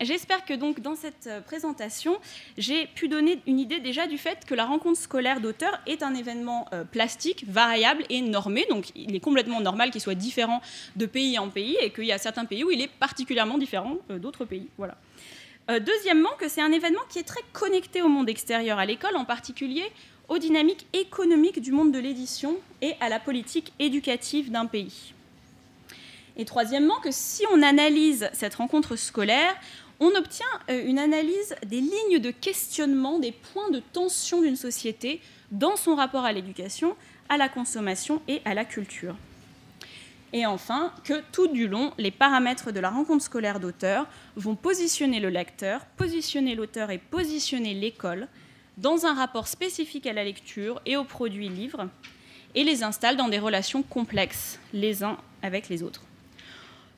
J'espère que dans cette euh, présentation, j'ai pu donner une idée déjà du fait que la rencontre scolaire d'auteurs est un événement euh, plastique, variable et normé. Donc il est complètement normal qu'il soit différent de pays en pays et qu'il y a certains pays où il est particulièrement différent euh, d'autres pays. Voilà. deuxièmement, que c'est un événement qui est très connecté au monde extérieur, à l'école en particulier, aux dynamiques économiques du monde de l'édition et à la politique éducative d'un pays. Et troisièmement, que si on analyse cette rencontre scolaire, on obtient euh, une analyse des lignes de questionnement, des points de tension d'une société dans son rapport à l'éducation, à la consommation et à la culture. Et enfin, que tout du long, les paramètres de la rencontre scolaire d'auteur vont positionner le lecteur, positionner l'auteur et positionner l'école dans un rapport spécifique à la lecture et aux produits livres, et les installent dans des relations complexes les uns avec les autres.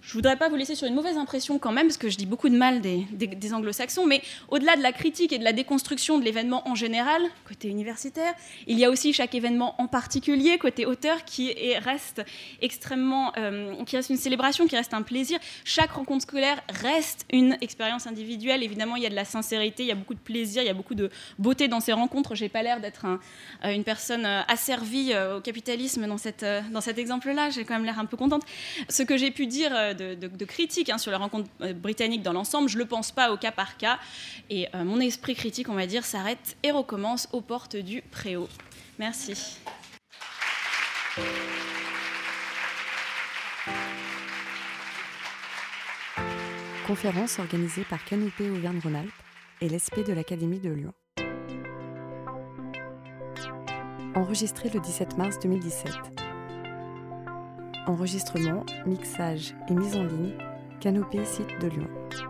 Je voudrais pas vous laisser sur une mauvaise impression quand même, parce que je dis beaucoup de mal des, anglo-saxons, mais au-delà de la critique et de la déconstruction de l'événement en général, côté universitaire, il y a aussi chaque événement en particulier, côté auteur, qui reste extrêmement, euh, qui reste une célébration, qui reste un plaisir. Chaque rencontre scolaire reste une expérience individuelle. Évidemment, il y a de la sincérité, il y a beaucoup de plaisir, il y a beaucoup de beauté dans ces rencontres. J'ai pas l'air d'être euh, une personne euh, asservie au capitalisme dans cet exemple-là. J'ai quand même l'air un peu contente. Ce que j'ai pu dire de, critiques hein, sur la rencontre euh, britannique dans l'ensemble. Je ne le pense pas au cas par cas. Et euh, mon esprit critique, on va dire, s'arrête et recommence aux portes du préau. Merci. Conférence organisée par Canopé Auvergne-Rhône-Alpes et l'ESP de l'Académie de Lyon. Enregistré le 17 mars 2017. Enregistrement, mixage et mise en ligne, Canopée Site de Lyon.